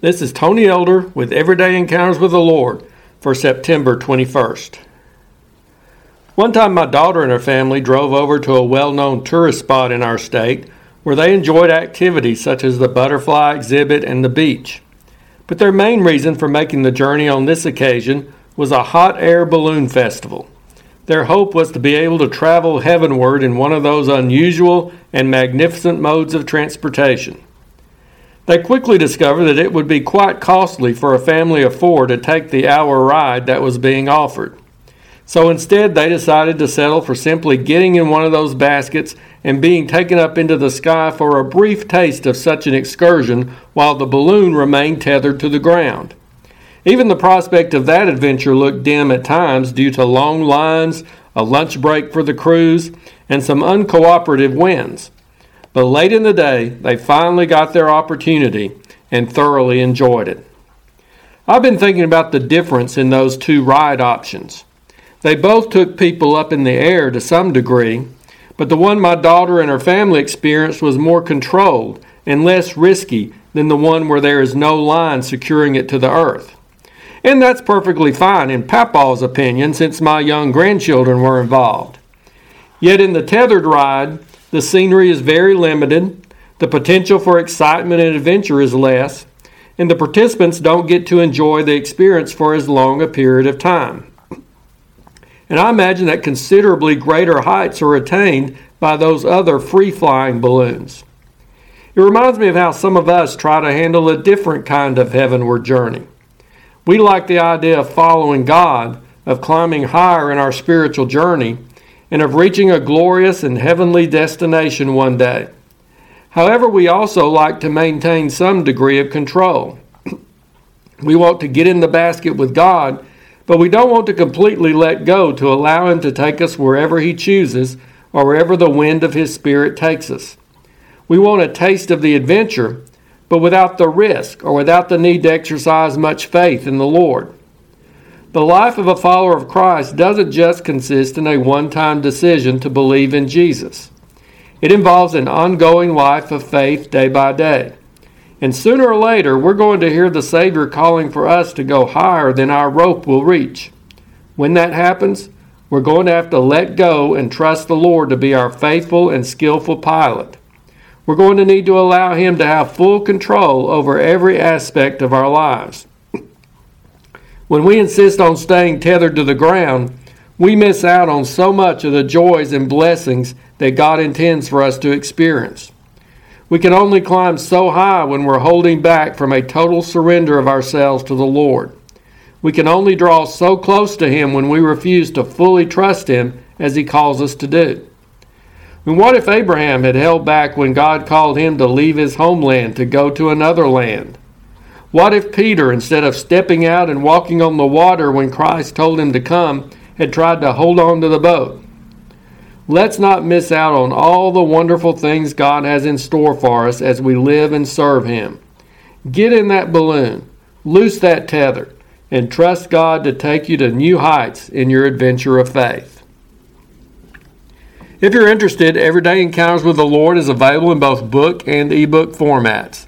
This is Tony Elder with Everyday Encounters with the Lord for September 21st. One time, my daughter and her family drove over to a well known tourist spot in our state where they enjoyed activities such as the butterfly exhibit and the beach. But their main reason for making the journey on this occasion was a hot air balloon festival. Their hope was to be able to travel heavenward in one of those unusual and magnificent modes of transportation. They quickly discovered that it would be quite costly for a family of four to take the hour ride that was being offered. So instead, they decided to settle for simply getting in one of those baskets and being taken up into the sky for a brief taste of such an excursion while the balloon remained tethered to the ground. Even the prospect of that adventure looked dim at times due to long lines, a lunch break for the crews, and some uncooperative winds. But late in the day, they finally got their opportunity and thoroughly enjoyed it. I've been thinking about the difference in those two ride options. They both took people up in the air to some degree, but the one my daughter and her family experienced was more controlled and less risky than the one where there is no line securing it to the earth. And that's perfectly fine, in Papaw's opinion, since my young grandchildren were involved. Yet in the tethered ride, the scenery is very limited, the potential for excitement and adventure is less, and the participants don't get to enjoy the experience for as long a period of time. And I imagine that considerably greater heights are attained by those other free flying balloons. It reminds me of how some of us try to handle a different kind of heavenward journey. We like the idea of following God, of climbing higher in our spiritual journey, and of reaching a glorious and heavenly destination one day. However, we also like to maintain some degree of control. we want to get in the basket with God, but we don't want to completely let go to allow Him to take us wherever He chooses or wherever the wind of His Spirit takes us. We want a taste of the adventure, but without the risk or without the need to exercise much faith in the Lord. The life of a follower of Christ doesn't just consist in a one time decision to believe in Jesus. It involves an ongoing life of faith day by day. And sooner or later, we're going to hear the Savior calling for us to go higher than our rope will reach. When that happens, we're going to have to let go and trust the Lord to be our faithful and skillful pilot. We're going to need to allow Him to have full control over every aspect of our lives. When we insist on staying tethered to the ground, we miss out on so much of the joys and blessings that God intends for us to experience. We can only climb so high when we're holding back from a total surrender of ourselves to the Lord. We can only draw so close to Him when we refuse to fully trust Him as He calls us to do. And what if Abraham had held back when God called him to leave his homeland to go to another land? What if Peter, instead of stepping out and walking on the water when Christ told him to come, had tried to hold on to the boat? Let's not miss out on all the wonderful things God has in store for us as we live and serve Him. Get in that balloon, loose that tether, and trust God to take you to new heights in your adventure of faith. If you're interested, Everyday Encounters with the Lord is available in both book and ebook formats.